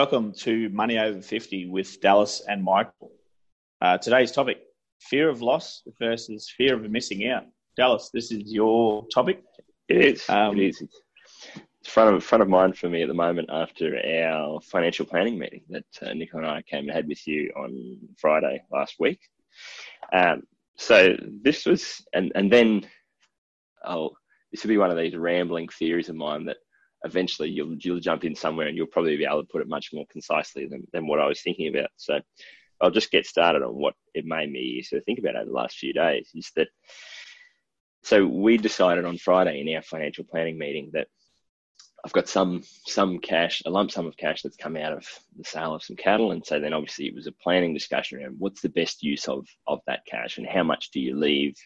Welcome to Money Over 50 with Dallas and Michael. Uh, today's topic fear of loss versus fear of missing out. Dallas, this is your topic. It is. Um, it is. It's front of front of mind for me at the moment after our financial planning meeting that uh, Nick and I came and had with you on Friday last week. Um, so this was, and and then I'll this will be one of these rambling theories of mine that eventually you'll you'll jump in somewhere and you'll probably be able to put it much more concisely than, than what I was thinking about. So I'll just get started on what it made me of think about over the last few days is that so we decided on Friday in our financial planning meeting that I've got some some cash, a lump sum of cash that's come out of the sale of some cattle, and so then obviously it was a planning discussion around what's the best use of of that cash and how much do you leave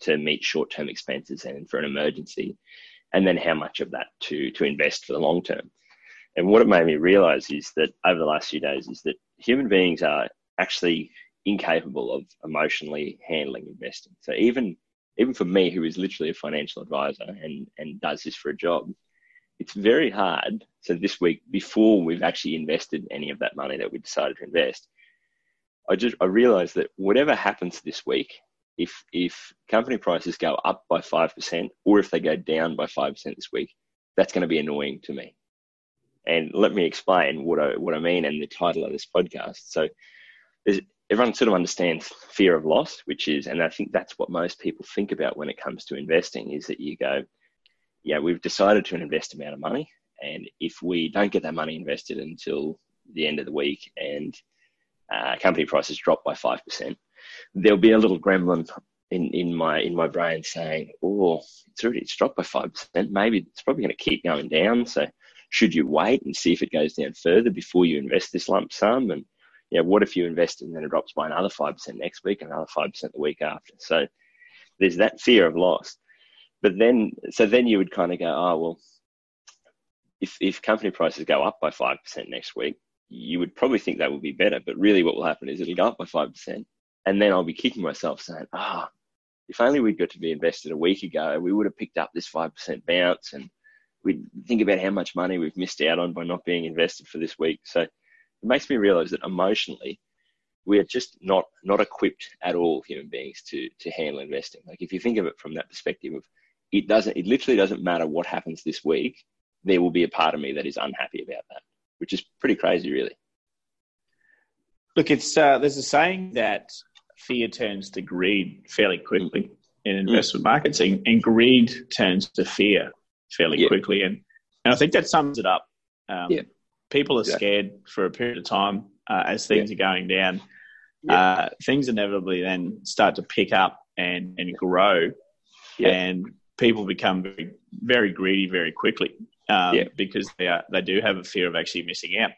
to meet short term expenses and for an emergency, and then how much of that to to invest for the long term. And what it made me realize is that over the last few days is that human beings are actually incapable of emotionally handling investing. So even even for me, who is literally a financial advisor and and does this for a job, it's very hard. So this week, before we've actually invested any of that money that we decided to invest, I just I realized that whatever happens this week, if if company prices go up by five percent or if they go down by five percent this week, that's going to be annoying to me. And let me explain what I what I mean and the title of this podcast. So everyone sort of understands fear of loss, which is, and I think that's what most people think about when it comes to investing, is that you go, yeah, we've decided to invest amount of money, and if we don't get that money invested until the end of the week and uh, company prices drop by five percent, there'll be a little gremlin in, in my in my brain saying, "Oh, it's already it's dropped by five percent. Maybe it's probably going to keep going down. So, should you wait and see if it goes down further before you invest this lump sum?" And yeah, what if you invest and then it drops by another five percent next week, another five percent the week after? So, there's that fear of loss. But then, so then you would kind of go, "Oh well." If, if company prices go up by 5% next week, you would probably think that would be better. But really, what will happen is it'll go up by 5%, and then I'll be kicking myself saying, ah, oh, if only we'd got to be invested a week ago, we would have picked up this 5% bounce and we'd think about how much money we've missed out on by not being invested for this week. So it makes me realize that emotionally, we are just not not equipped at all, human beings, to to handle investing. Like if you think of it from that perspective of it doesn't it literally doesn't matter what happens this week, there will be a part of me that is unhappy about that, which is pretty crazy really. Look, it's uh, there's a saying that fear turns to greed fairly quickly in investment mm. markets, and, and, greed turns to fear fairly yeah. quickly. And, and I think that sums it up. Um, yeah. People are scared for a period of time uh, as things yeah. are going down. Uh, things inevitably then start to pick up and, and grow, and people become very, very greedy very quickly um, because they are, they do have a fear of actually missing out.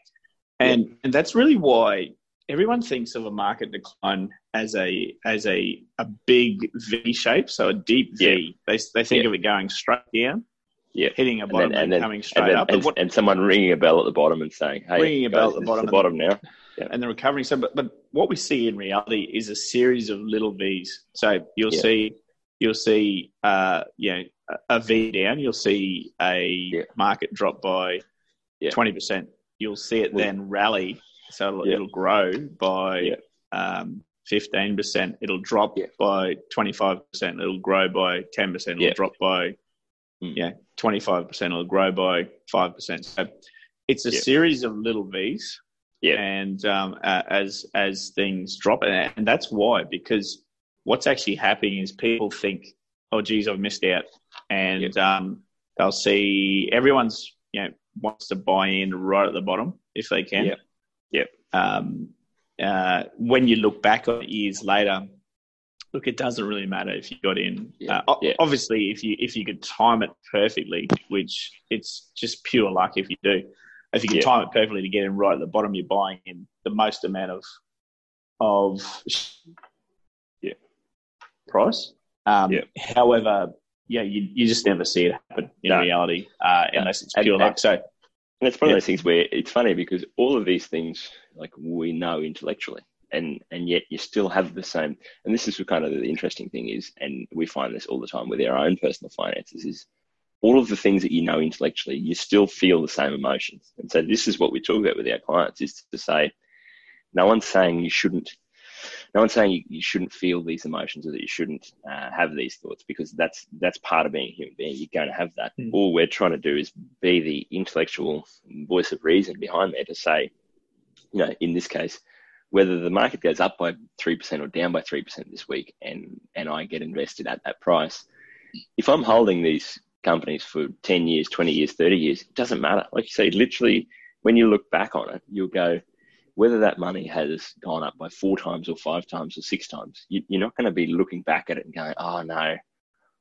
And, and that's really why everyone thinks of a market decline as a as a a big V shape, so a deep V. Yeah. They they think yeah. of it going straight down, yeah, hitting a bottom and, then, and, and coming straight and then, up, and, what, and, someone ringing a bell at the bottom and saying, "Hey, ringing a bell at the bottom, the bottom now." Yeah. And then recovering. So, but but what we see in reality is a series of little V's. So you'll see you'll see uh you know a V down. You'll see a market drop by twenty percent. You'll see it then rally so it'll, it'll grow by um, 15%. It'll drop by 25%. It'll grow by 10%. It'll drop by mm. yeah 25%. It'll grow by 5%. So it's a series of little V's. Yeah. And um, uh, as as things drop, and, and that's why because what's actually happening is people think, oh, geez, I've missed out, and um, they'll see everyone's you know wants to buy in right at the bottom if they can. Yep. Um, uh, when you look back on it years later, look, it doesn't really matter if you got in. Yeah. Uh, yeah. Obviously, if you if you could time it perfectly, which it's just pure luck if you do. If you can yeah. time it perfectly to get in right at the bottom, you're buying in the most amount of of yeah price. Um. However, yeah, you, you just never see it happen in no. reality uh, unless it's pure and, luck. So, and it's one of those things where it's funny because all of these things, like we know intellectually, and and yet you still have the same. And this is kind of the interesting thing is, and we find this all the time with our own personal finances is. All of the things that you know intellectually, you still feel the same emotions. And so this is what we talk about with our clients is to say, no one's saying you shouldn't no one's saying you, you shouldn't feel these emotions or that you shouldn't uh, have these thoughts because that's that's part of being a human being. You're going to have that. Mm. All we're trying to do is be the intellectual voice of reason behind there to say, you know, in this case, whether the market goes up by three percent or down by three percent this week, and and I get invested at that price, if I'm holding these companies for ten years, twenty years, thirty years, it doesn't matter. Like you say, literally, when you look back on it, you'll go whether that money has gone up by four times or five times or six times, you, are not going to be looking back at it and going, oh no,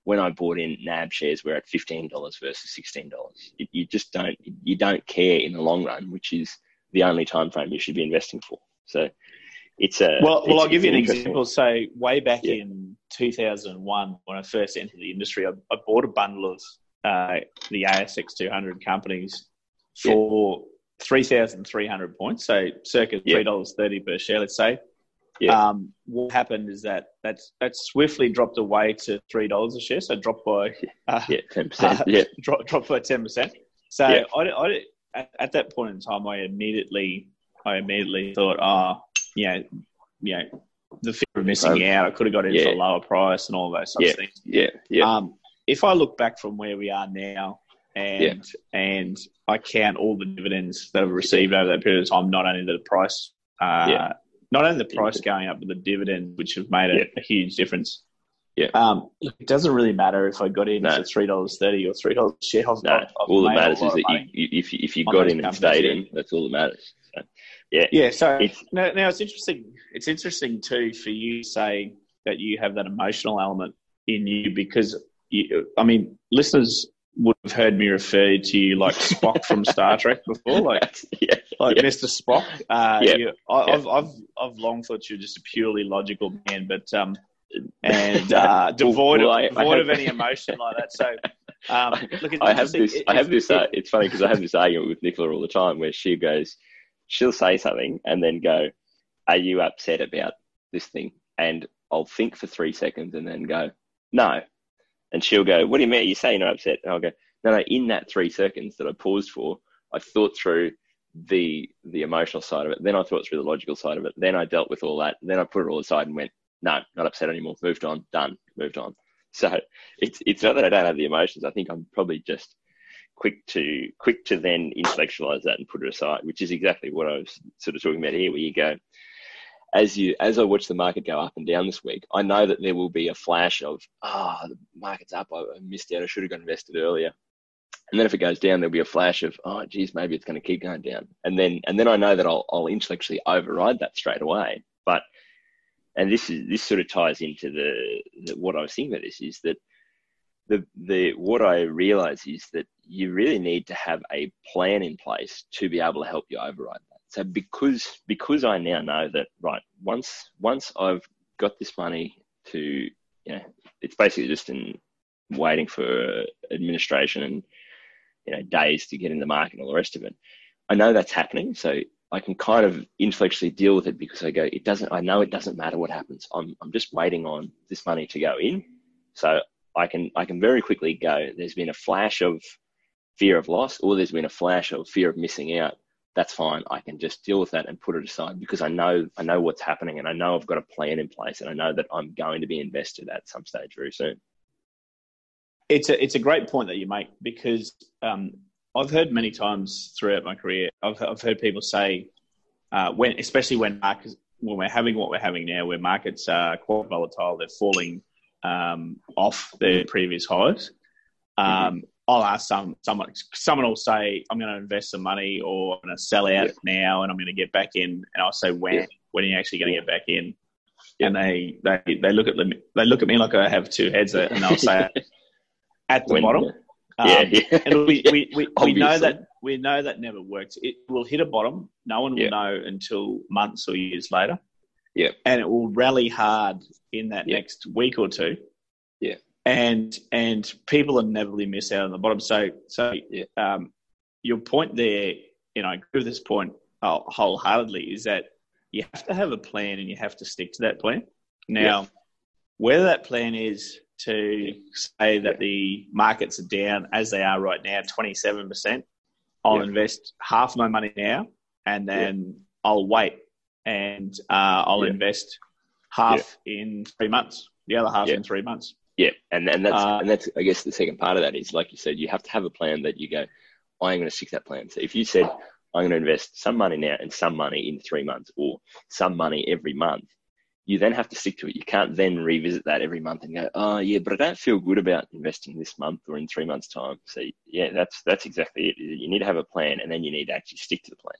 when I bought in NAB shares, we're at $15 versus $16. You, you just don't, you don't care in the long run, which is the only time frame you should be investing for. So it's a, well, well, I'll give you an example. So way back yeah. in 2001, when I first entered the industry, I, I bought a bundle of uh, the ASX 200 companies for yeah 3,300 points, so circa $3.30 per share, let's say. Yeah. Um, what happened is that that's that swiftly dropped away to three dollars a share, so dropped by uh, yeah ten percent, uh, yeah, drop, dropped by ten percent. So yeah. I, I at, at, that point in time, I immediately I immediately thought, oh, you know, you know, the fear of missing um, out, I could have got in yeah. for a lower price and all those sorts yeah. of things. Yeah, yeah. Um, if I look back from where we are now, and yeah. and I count all the dividends that I've received over that period of time, not only the price, uh, yeah. not only the price going up, but the dividend, which have made a, a huge difference. Yeah. Um, it doesn't really matter if I got in no. for three dollars thirty or three dollars share. I've, no. I've all that matters is that you, if you, if you got in and stayed in, that's all that matters. So, yeah. Yeah. So it's, now, now it's interesting. It's interesting too for you saying that you have that emotional element in you because you, I mean, listeners would have heard me refer to you like Spock from Star Trek before, like yeah, like yeah. Mr. Spock. Uh, yeah. You, I, have I've I've long thought you're just a purely logical man, but um, and uh, devoid well, of, devoid of any emotion like that. So. Um, look, I have this. It, I have this. Uh, it's funny because I have this argument with Nicola all the time, where she goes, she'll say something and then go, "Are you upset about this thing?" And I'll think for three seconds and then go, "No." And she'll go, What do you mean? You say you're not upset? And I'll go, No, no, in that three seconds that I paused for, I thought through the the emotional side of it. Then I thought through the logical side of it. Then I dealt with all that. Then I put it all aside and went, No, not upset anymore. Moved on, done, moved on. So it's it's not that I don't have the emotions. I think I'm probably just quick to quick to then intellectualize that and put it aside, which is exactly what I was sort of talking about here, where you go, as you as I watch the market go up and down this week, I know that there will be a flash of ah, oh, the market's up, I missed out, I should have got invested earlier. And then if it goes down, there'll be a flash of oh, geez, maybe it's going to keep going down. And then and then I know that I'll I'll intellectually override that straight away. But and this is this sort of ties into the, the what I was thinking about this is that the the what I realize is that you really need to have a plan in place to be able to help you override that. So because because I now know that right once once I've got this money to you know it's basically just in waiting for administration and you know days to get in the market and all the rest of it. I know that's happening, so I can kind of intellectually deal with it because I go it doesn't I know it doesn't matter what happens. I'm I'm just waiting on this money to go in. So I can I can very quickly go there's been a flash of fear of loss or there's been a flash of fear of missing out that's fine. I can just deal with that and put it aside because I know I know what's happening and I know I've got a plan in place and I know that I'm going to be invested at some stage very soon. It's a it's a great point that you make because um, I've heard many times throughout my career I've I've heard people say uh, when especially when markets when we're having what we're having now where markets are quite volatile they're falling um, off their previous highs. Um, mm-hmm. I'll ask some someone someone will say I'm going to invest some money or I'm going to sell out yeah. now and I'm going to get back in and I'll say when yeah. when are you actually going to get back in and they, they they look at them, they look at me like I have two heads, and they'll say at the when, bottom. Um, yeah, yeah. and we, we, we, we know that we know that never works. It will hit a bottom. No one will yeah. know until months or years later. Yeah. And it will rally hard in that yeah. next week or two. Yeah. And and people inevitably miss out on the bottom. So so um, your point there, you know, I agree with this point uh, wholeheartedly, is that you have to have a plan and you have to stick to that plan. Now, yeah. whether that plan is to say that the markets are down as they are right now, 27%, I'll yeah. invest half my money now and then yeah. I'll wait and uh, I'll invest half in three months, the other half in three months. Yeah, and and that's uh, and that's I guess the second part of that is like you said, you have to have a plan that you go, I'm going to stick that plan. So if you said I'm going to invest some money now and some money in three months, or some money every month, you then have to stick to it. You can't then revisit that every month and go, oh yeah, but I don't feel good about investing this month or in three months' time. So yeah, that's that's exactly it. You need to have a plan, and then you need to actually stick to the plan.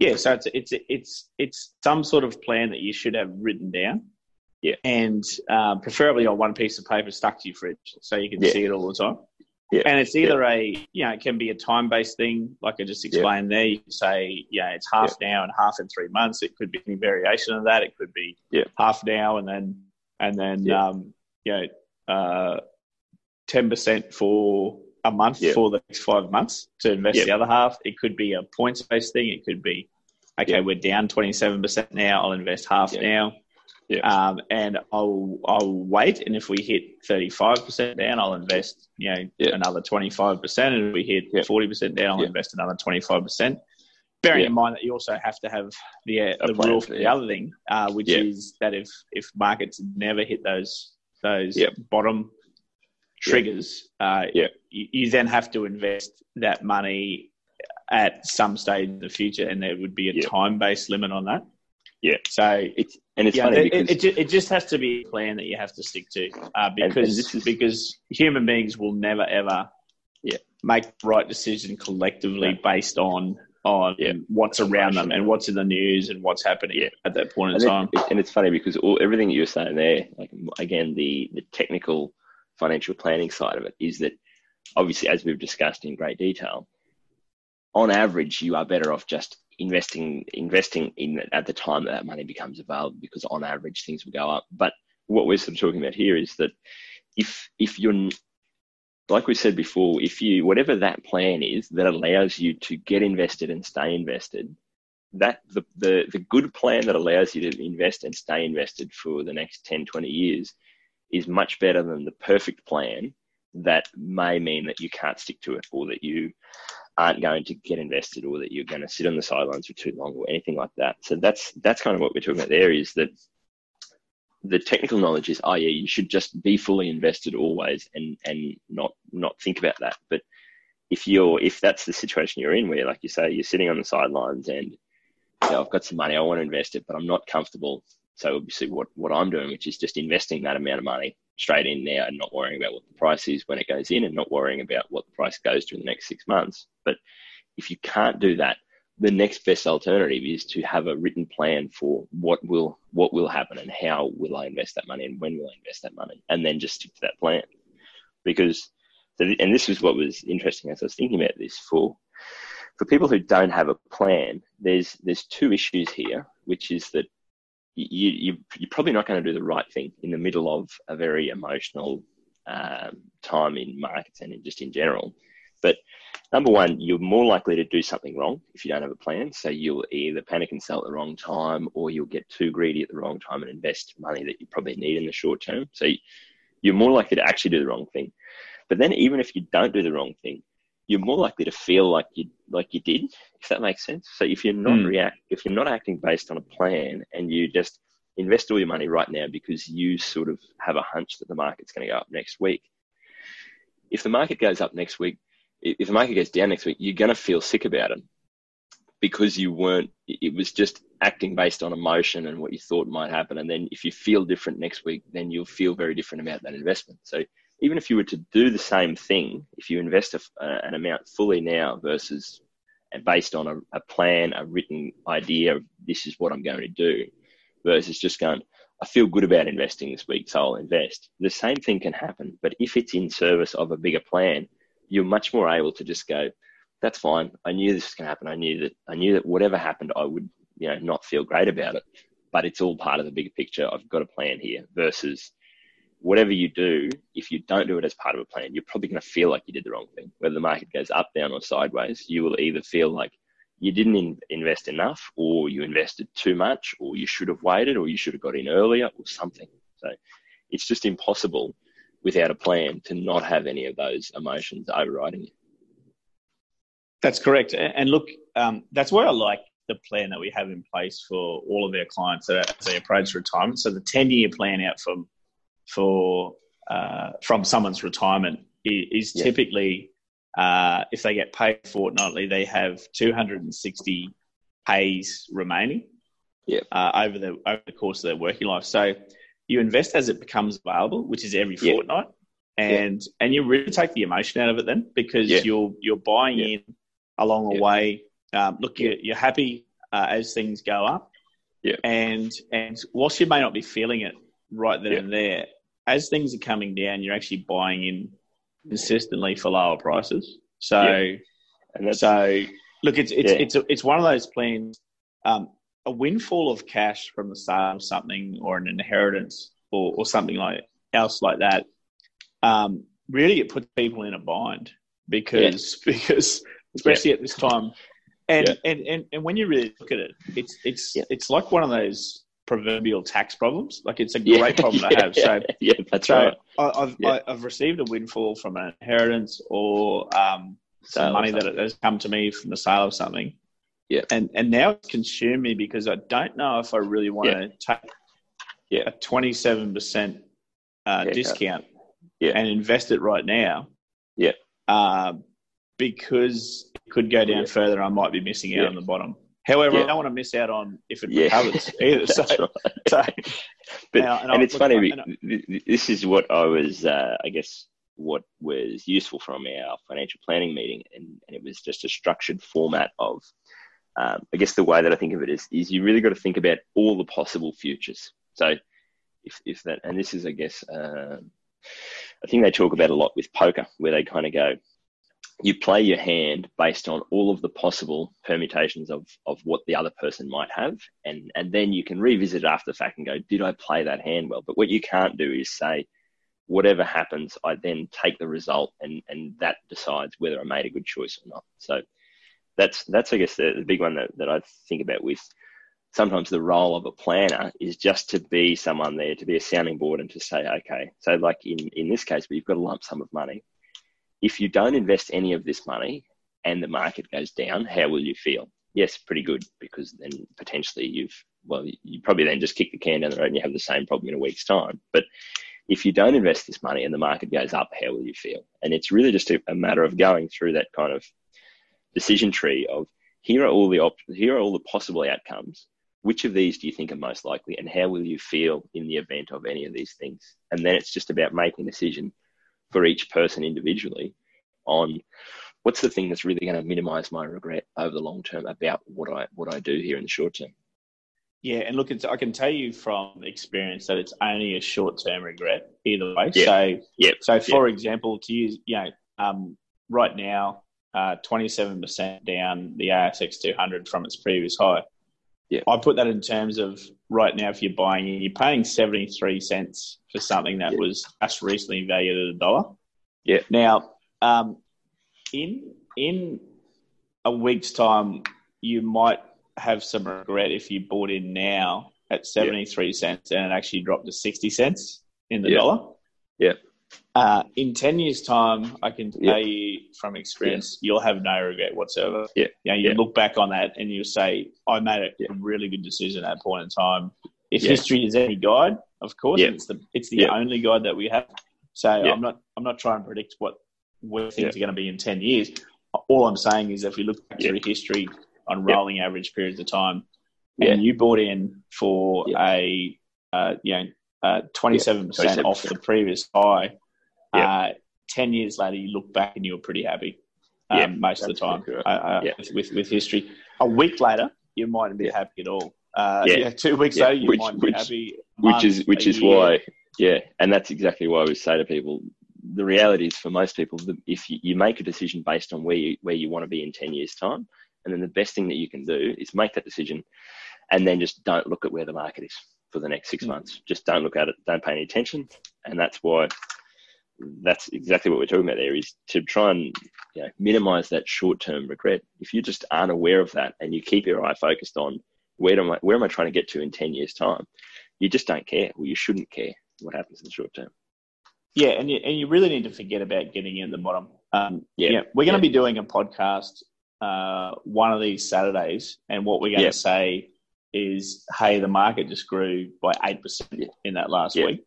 Yeah, so it's it's it's it's some sort of plan that you should have written down. Yeah, and uh, preferably on one piece of paper stuck to your fridge, so you can yeah. see it all the time. Yeah. And it's either yeah. a, you know, it can be a time based thing, like I just explained yeah. there. You can say, yeah, it's half now and half in three months. It could be any variation of that. It could be half now and then, and then, um, you know, uh, 10% for a month for the next five months to invest the other half. It could be a points based thing. It could be, okay, we're down 27% now. I'll invest half now. Yeah. Um, and I'll I'll wait, and if we hit thirty five percent down, I'll invest you know another twenty five percent, and if we hit forty percent down, I'll invest another twenty five percent. Bearing in mind that you also have to have the uh, the rule for the other thing, uh, which is that if if markets never hit those those bottom triggers, uh, you, you then have to invest that money at some stage in the future, and there would be a time based limit on that. Yeah. So it's and it's yeah, funny it, because it, it, just has to be a plan that you have to stick to uh, because and, and is, because human beings will never ever yeah make the right decision collectively yeah. based on on yeah. what's around them and what's in the news and what's happening yeah. at that point in and time. It, and it's funny because all, everything that you're saying there, like again, the the technical financial planning side of it is that obviously, as we've discussed in great detail, on average, you are better off just investing investing in at the time that, that money becomes available because on average things will go up. But what we're sort of talking about here is that if if you're like we said before, if you whatever that plan is that allows you to get invested and stay invested, that the, the the good plan that allows you to invest and stay invested for the next 10, 20 years is much better than the perfect plan that may mean that you can't stick to it or that you aren't going to get invested or that you're going to sit on the sidelines for too long or anything like that. So that's that's kind of what we're talking about there is that the technical knowledge is, oh, i.e., you should just be fully invested always and and not not think about that. But if you're if that's the situation you're in where like you say you're sitting on the sidelines and I've got some money, I want to invest it, but I'm not comfortable. So obviously what, what I'm doing, which is just investing that amount of money straight in now and not worrying about what the price is when it goes in and not worrying about what the price goes to in the next six months. But if you can't do that, the next best alternative is to have a written plan for what will what will happen and how will I invest that money and when will I invest that money and then just stick to that plan. Because and this is what was interesting as I was thinking about this for for people who don't have a plan, there's there's two issues here, which is that you, you, you're probably not going to do the right thing in the middle of a very emotional um, time in markets and in just in general. But number one, you're more likely to do something wrong if you don't have a plan. So you'll either panic and sell at the wrong time, or you'll get too greedy at the wrong time and invest money that you probably need in the short term. So you're more likely to actually do the wrong thing. But then, even if you don't do the wrong thing, you're more likely to feel like you like you did, if that makes sense. So if you're not mm. react, if you're not acting based on a plan, and you just invest all your money right now because you sort of have a hunch that the market's going to go up next week. If the market goes up next week, if the market goes down next week, you're going to feel sick about it because you weren't. It was just acting based on emotion and what you thought might happen. And then if you feel different next week, then you'll feel very different about that investment. So even if you were to do the same thing, if you invest a, an amount fully now versus and based on a, a, plan, a written idea of this is what I'm going to do, versus just going, I feel good about investing this week, so I'll invest. The same thing can happen, but if it's in service of a bigger plan, you're much more able to just go, that's fine. I knew this was going to happen. I knew that I knew that whatever happened, I would, you know, not feel great about it. But it's all part of the bigger picture. I've got a plan here. Versus whatever you do, if you don't do it as part of a plan, you're probably going to feel like you did the wrong thing. Whether the market goes up, down, or sideways, you will either feel like you didn't in, invest enough, or you invested too much, or you should have waited, or you should have got in earlier, or something. So it's just impossible without a plan to not have any of those emotions overriding you. That's correct. And look, um, that's why I like the plan that we have in place for all of our clients as they approach retirement. So the 10 year plan out from for uh, from someone's retirement is, is yeah. typically uh, if they get paid fortnightly, they have 260 pays remaining yeah. uh, over the over the course of their working life. So you invest as it becomes available, which is every yeah. fortnight, and and you really take the emotion out of it then because you're you're buying in along the way. Um, look, you're, you're happy uh, as things go up, yeah. and and whilst you may not be feeling it right then and there, as things are coming down, you're actually buying in consistently for lower prices. So, yeah. so look, it's it's yeah. it's a, it's one of those plans. Um, a windfall of cash from the sale of something or an inheritance or, or something like else like that. Um, really, it puts people in a bind because yeah. because especially at this time. And, and and and when you really look at it, it's it's it's like one of those proverbial tax problems. Like it's a great yeah, problem to have. So yeah, that's so right. I, have yeah. I've received a windfall from an inheritance or um, some money that has come to me from the sale of something. Yeah, and and now it's consumed me because I don't know if I really want to take yeah. a twenty seven percent uh, discount yeah. and invest it right now. Yeah. Uh, because it could go down further, I might be missing out on the bottom. However, yeah. I don't want to miss out on if it yeah. recovers either. so, right. so, but, now, and, and it's funny. And this is what I was, uh, I guess, what was useful from our financial planning meeting, and, and it was just a structured format of, um, I guess, the way that I think of it is, is you really got to think about all the possible futures. So, if if that, and this is, I guess, uh, I think they talk about a lot with poker, where they kind of go, you play your hand based on all of the possible permutations of, of what the other person might have. And, and then you can revisit it after the fact and go, did I play that hand well? But what you can't do is say, whatever happens, I then take the result and, and that decides whether I made a good choice or not. So that's, that's I guess, the, the big one that, that I think about with sometimes the role of a planner is just to be someone there, to be a sounding board and to say, okay, so like in, in this case, you've got a lump sum of money if you don't invest any of this money and the market goes down, how will you feel? Yes, pretty good because then potentially you've, well, you probably then just kick the can down the road and you have the same problem in a week's time. But if you don't invest this money and the market goes up, how will you feel? And it's really just a, a matter of going through that kind of decision tree of here are all the options, here are all the possible outcomes. Which of these do you think are most likely, and how will you feel in the event of any of these things? And then it's just about making a decision for each person individually on what's the thing that's really going to minimize my regret over the long term about what I what I do here in the short term. Yeah, and look, I can tell you from experience that it's only a short term regret either way. Yeah. So, yeah. So, for example, to use, you know, um, right now, uh, twenty seven percent down the ASX two hundred from its previous high. Yeah. I put that in terms of right now, if you're buying in, you're paying 73 cents for something that yeah. was just recently valued at a dollar. Yeah. Now, um, in in a week's time, you might have some regret if you bought in now at 73 yeah. cents and it actually dropped to 60 cents in the yeah. dollar. Yeah. Uh, in 10 years' time, I can tell yeah. you from experience, yeah. you'll have no regret whatsoever. Yeah. You, know, you yeah. look back on that and you'll say, I made a, really good decision at that point in time. If history is any guide, of course, it's the, it's the only guide that we have. So I'm not, I'm not trying to predict what where things are going to be in 10 years. All I'm saying is if we look back through history on rolling average periods of time, and you bought in for a, uh, you know, uh, 27% 27%. off the previous high, uh, 10 years later, you look back and you're pretty happy um, yeah, most of the time uh, uh, yeah. with, with history. A week later, you mightn't be yeah. happy at all. Uh, yeah. two weeks later, you which, might be which, happy. which is which is year. why yeah, and that's exactly why we say to people the reality is for most people, if you, you make a decision based on where you, where you want to be in 10 years' time, and then the best thing that you can do is make that decision and then just don't look at where the market is for the next six mm. months. Just don't look at it, don't pay any attention. And that's why that's exactly what we're talking about there is to try and you know, minimize that short term regret. If you just aren't aware of that and you keep your eye focused on where am I, where am I trying to get to in 10 years' time, you just don't care. Well, you shouldn't care what happens in the short term. Yeah, and you, and you really need to forget about getting in the bottom. Um, yeah. yeah. we're going to yeah. be doing a podcast uh, one of these Saturdays, and what we're going to yeah. say is, hey, the market just grew by 8% in that last week.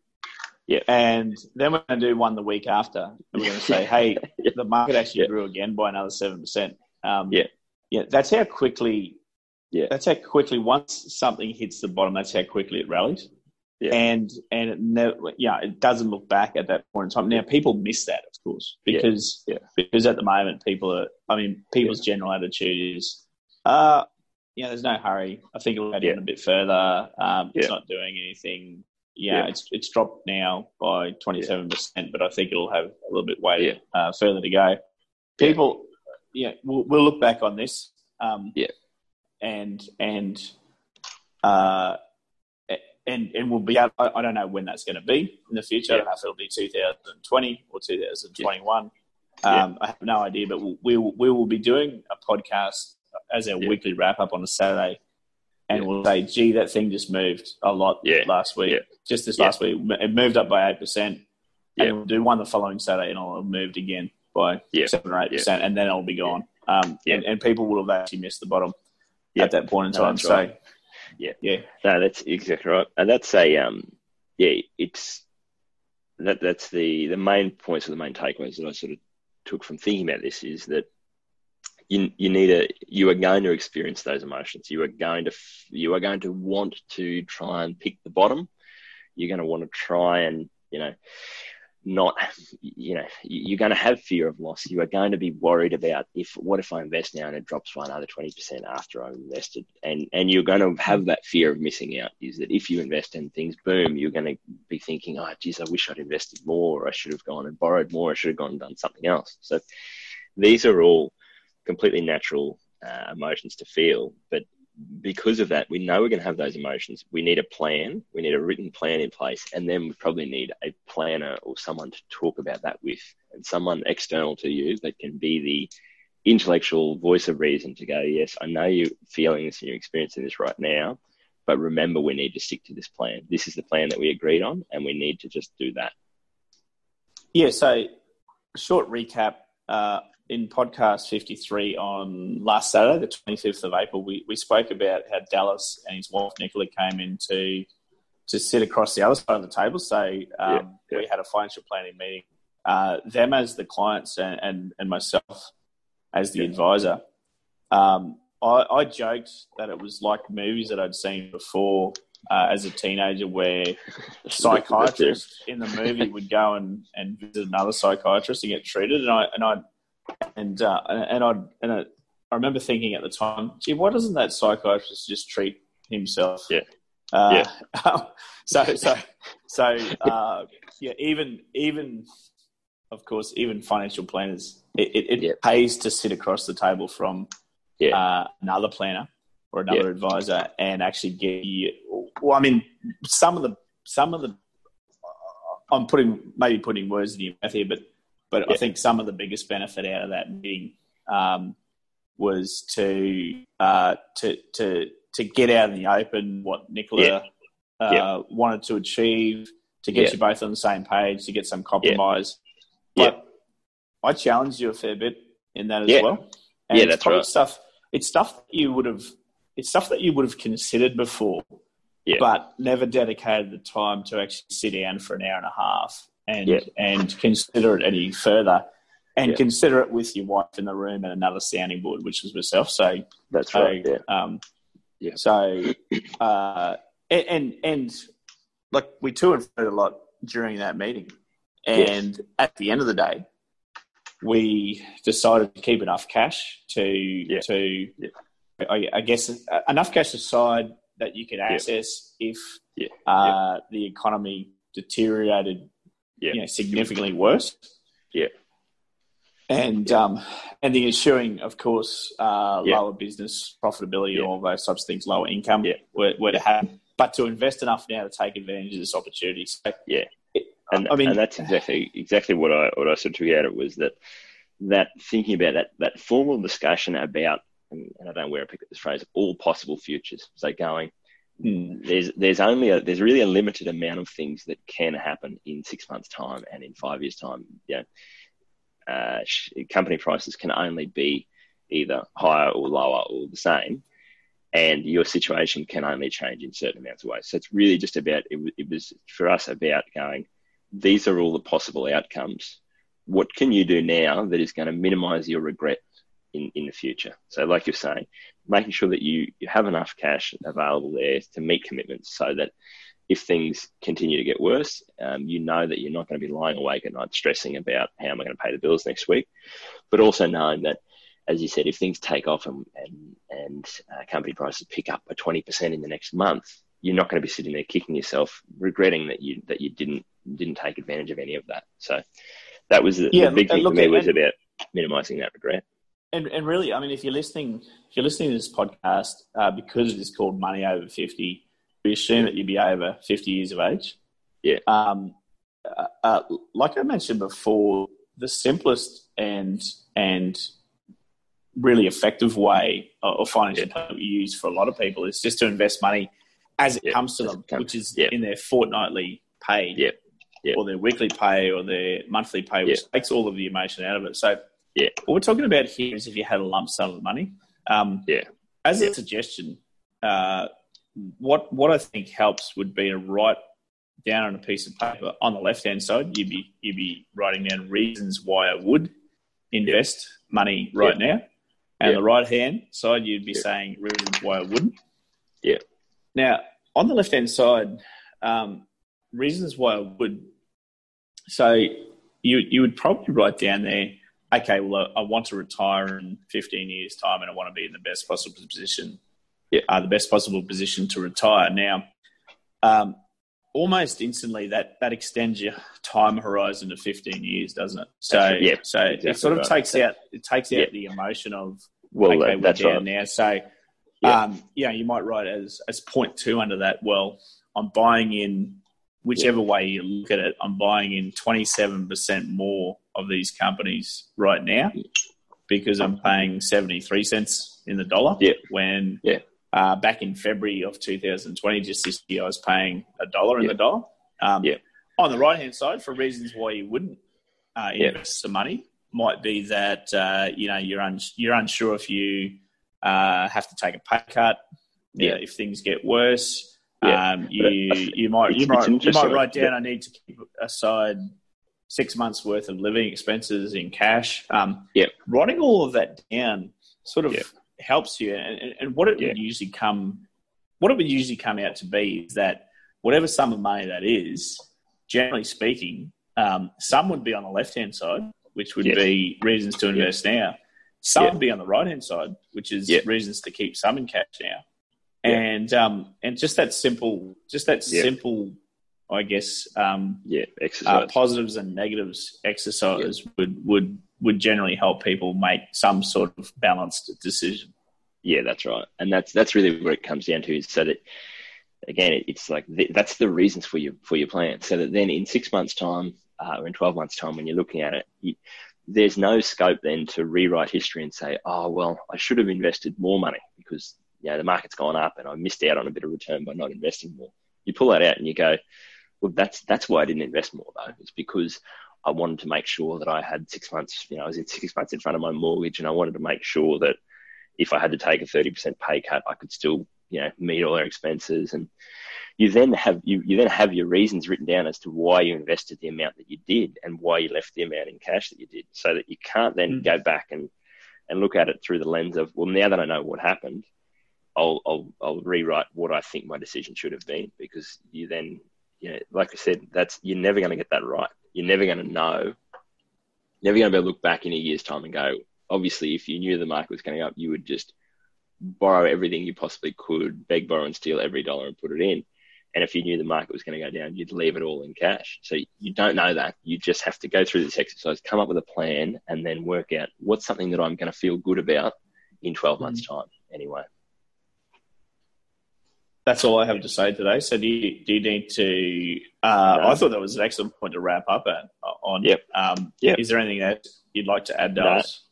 Yeah. And then we're going to do one the week after. And we're going to say, hey, the market actually grew again by another 7%. Um, yeah. Yeah. That's how quickly, yeah. That's how quickly, once something hits the bottom, that's how quickly it rallies. Yeah. And and it never, yeah, it doesn't look back at that point in time. Now people miss that, of course, because yeah. Yeah. because at the moment people are. I mean, people's general attitude is, uh, you know, there's no hurry. I think it'll go down a bit further. Um, it's not doing anything. Yeah, it's it's dropped now by 27 percent, but I think it'll have a little bit way uh, further to go. People, yeah, we'll, we'll look back on this. Um, yeah, and and. Uh, and and we'll be able, I, don't know when that's going to be in the future. Yeah. I don't know if it'll be 2020 or 2021. Yeah. Um, I have no idea, but we'll, we will, we will be doing a podcast as our yeah. weekly wrap up on a Saturday, and we'll say, "Gee, that thing just moved a lot last week. Just this last week, it moved up by eight percent." And we'll do one the following Saturday, and it'll moved again by seven or eight percent, and then it'll be gone. Um, and, and people will have actually missed the bottom at that point in time. No, so. Right yeah, yeah. No, that's exactly right, and that's a um, yeah, it's that that's the the main points or the main takeaways that I sort of took from thinking about this is that you you need a you are going to experience those emotions. You are going to you are going to want to try and pick the bottom. You're going to want to try and you know not you know you're going to have fear of loss. You are going to be worried about if what if i invest now and it drops by another 20% after i've invested? And and you're going to have that fear of missing out is that if you invest and things boom you're going to be thinking oh geez i wish i'd invested more. Or i should have gone and borrowed more. I should have gone and done something else. So these are all completely natural uh, emotions to feel but because of that, we know we're going to have those emotions. We need a plan. We need a written plan in place. And then we probably need a planner or someone to talk about that with and someone external to you that can be the intellectual voice of reason to go, yes, I know you're feeling this and you're experiencing this right now, but remember, we need to stick to this plan. This is the plan that we agreed on, and we need to just do that. Yeah. So, short recap. Uh, in podcast 53 on last Saturday, the 25th of April, we, we spoke about how Dallas and his wife Nicola came in to, to sit across the other side of the table. So um, yeah, yeah. we had a financial planning meeting. Uh, them as the clients and, and, and myself as the yeah. advisor. Um, I, I, joked that it was like movies that I'd seen before uh, as a teenager where a psychiatrist in the movie would go and, and visit another psychiatrist and get treated. And I, and I and uh, and I and I, I, remember thinking at the time, gee, why doesn't that psychiatrist just treat himself? Yeah. Uh, yeah. so so so uh, yeah. Even even of course even financial planners, it, it, it yeah. pays to sit across the table from yeah. Uh, another planner or another yeah. advisor and actually get you. Well, I mean, some of the some of the I'm putting maybe putting words in your mouth here, but but yeah. I think some of the biggest benefit out of that meeting um, was to uh, to to to get out in the open what Nicola yeah. Uh, yeah. wanted to achieve, to get you both on the same page, to get some compromise. But I challenged you a fair bit in that as well. And yeah, that's right. Stuff. It's stuff that you would have. It's stuff that you would have considered before, but never dedicated the time to actually sit down for an hour and a half and yeah. and consider it any further, and yeah. consider it with your wife in the room and another sounding board, which was myself. So that's right. yeah. Um, yeah. So uh, and and like we to and fro a lot during that meeting, and yes. at the end of the day, we decided to keep enough cash to yeah. to. I, I guess enough cash aside that you could access if uh, the economy deteriorated you know, significantly worse. Yeah. And um, and the ensuring, of course, uh, lower business profitability and all those types of things, lower income were, were to happen. But to invest enough now to take advantage of this opportunity. So, yeah, and I mean, and that's exactly exactly what I what I said to you it was that that thinking about that that formal discussion about and, I don't know where I picked up this phrase all possible futures. So going. There's there's only a there's really a limited amount of things that can happen in six months time and in five years time. Yeah, uh, company prices can only be either higher or lower or the same and your situation can only change in certain amounts of ways. So it's really just about it, it was for us about going these are all the possible outcomes. What can you do now that is going to minimize your regret in, in the future? So, like you're saying, making sure that you, you have enough cash available there to meet commitments so that if things continue to get worse, um, you know that you're not going to be lying awake at night stressing about how am I going to pay the bills next week, but also knowing that, as you said, if things take off and and, and uh, company prices pick up by 20% in the next month, you're not going to be sitting there kicking yourself, regretting that you that you didn't didn't take advantage of any of that. So that was the, yeah, the big thing for me was about minimizing that regret. And, and really, I mean, if you're listening, if you're listening to this podcast uh, because it is called Money Over Fifty, we assume that you'd be over fifty years of age. Yeah. Um, uh, uh, like I mentioned before, the simplest and and really effective way of financial yeah. we use for a lot of people is just to invest money as it comes to them, which is in their fortnightly pay or their weekly pay or their monthly pay, which takes all of the emotion out of it. So, yeah, what we're talking about here is if you had a lump sum of money. Um, yeah. As a suggestion, uh, what what I think helps would be to write down on a piece of paper on the left hand side. You'd be you'd be writing down reasons why I would invest money right now, and the right hand side you'd be saying reasons why I wouldn't. Yeah. Now, on the left hand side, um, reasons why I would. So you you would probably write down there. Okay, well, I want to retire in 15 years' time, and I want to be in the best possible position. Yeah, uh, the best possible position to retire. Now, um, almost instantly, that that extends your time horizon to 15 years, doesn't it? So, right. yeah, so exactly it sort of right. takes out it takes out yeah. the emotion of well, okay, we're down right. now. So yeah. Um, you you might write as as point two under that. Well, I'm buying in whichever way you look at it. I'm buying in 27 percent more of these companies right now because I'm paying 73 cents in the dollar. Yeah. When yeah. Uh, back in February of 2020, just this year, I was paying a dollar in yeah. the dollar. Um, yeah. On the right hand side, for reasons why you wouldn't uh, invest some money, might be that uh, you know you're un- you're unsure if you uh, have to take a pay cut. Yeah. if things get worse. Yeah. Um, you you might you might you might write down. Yeah. I need to keep aside six months worth of living expenses in cash. Um, yeah. Writing all of that down sort of yeah. helps you. And, and what it yeah. would usually come, what it would usually come out to be is that whatever sum of money that is, generally speaking, um, some would be on the left hand side, which would yes. be reasons to invest now. Some would be on the right hand side, which is reasons to keep some in cash now. And um, and just that simple, just that simple, I guess, um, yeah. Uh, positives and negatives exercise would would would generally help people make some sort of balanced decision. Yeah, that's right, and that's that's really where it comes down to is so that again, it's like that's the reasons for your for your plan. So that then in six months' time uh, or in twelve months' time, when you're looking at it, you, there's no scope then to rewrite history and say, oh, well, I should have invested more money because you know, the market's gone up and I missed out on a bit of return by not investing more. You pull that out and you go, well, that's that's why I didn't invest more though. It's because I wanted to make sure that I had six months, you know, I was in six months in front of my mortgage and I wanted to make sure that if I had to take a 30% pay cut, I could still, you know, meet all their expenses and you then have you, you then have your reasons written down as to why you invested the amount that you did and why you left the amount in cash that you did, so that you can't then mm. go back and and look at it through the lens of well, now that I know what happened, I'll I'll, I'll rewrite what I think my decision should have been because you then you know, like I said, that's you're never going to get that right. You're never going to know. Never going to be able to look back in a year's time and go. Obviously, if you knew the market was going up, you would just borrow everything you possibly could, beg, borrow, and steal every dollar and put it in. And if you knew the market was going to go down, you'd leave it all in cash. So you don't know that. You just have to go through this exercise, come up with a plan, and then work out what's something that I'm going to feel good about in 12 months' mm. time anyway. That's all I have to say today. So do you, do you need to? Uh, no. I thought that was an excellent point to wrap up at. On yep. Um, yep. Is there anything else you'd like to add, Dallas?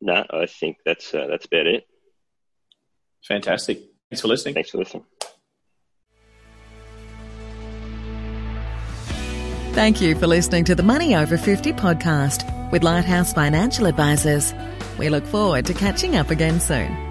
No, no I think that's uh, that's about it. Fantastic. Thanks for listening. Thanks for listening. Thank you for listening to the Money Over 50 podcast with Lighthouse Financial Advisors. We look forward to catching up again soon.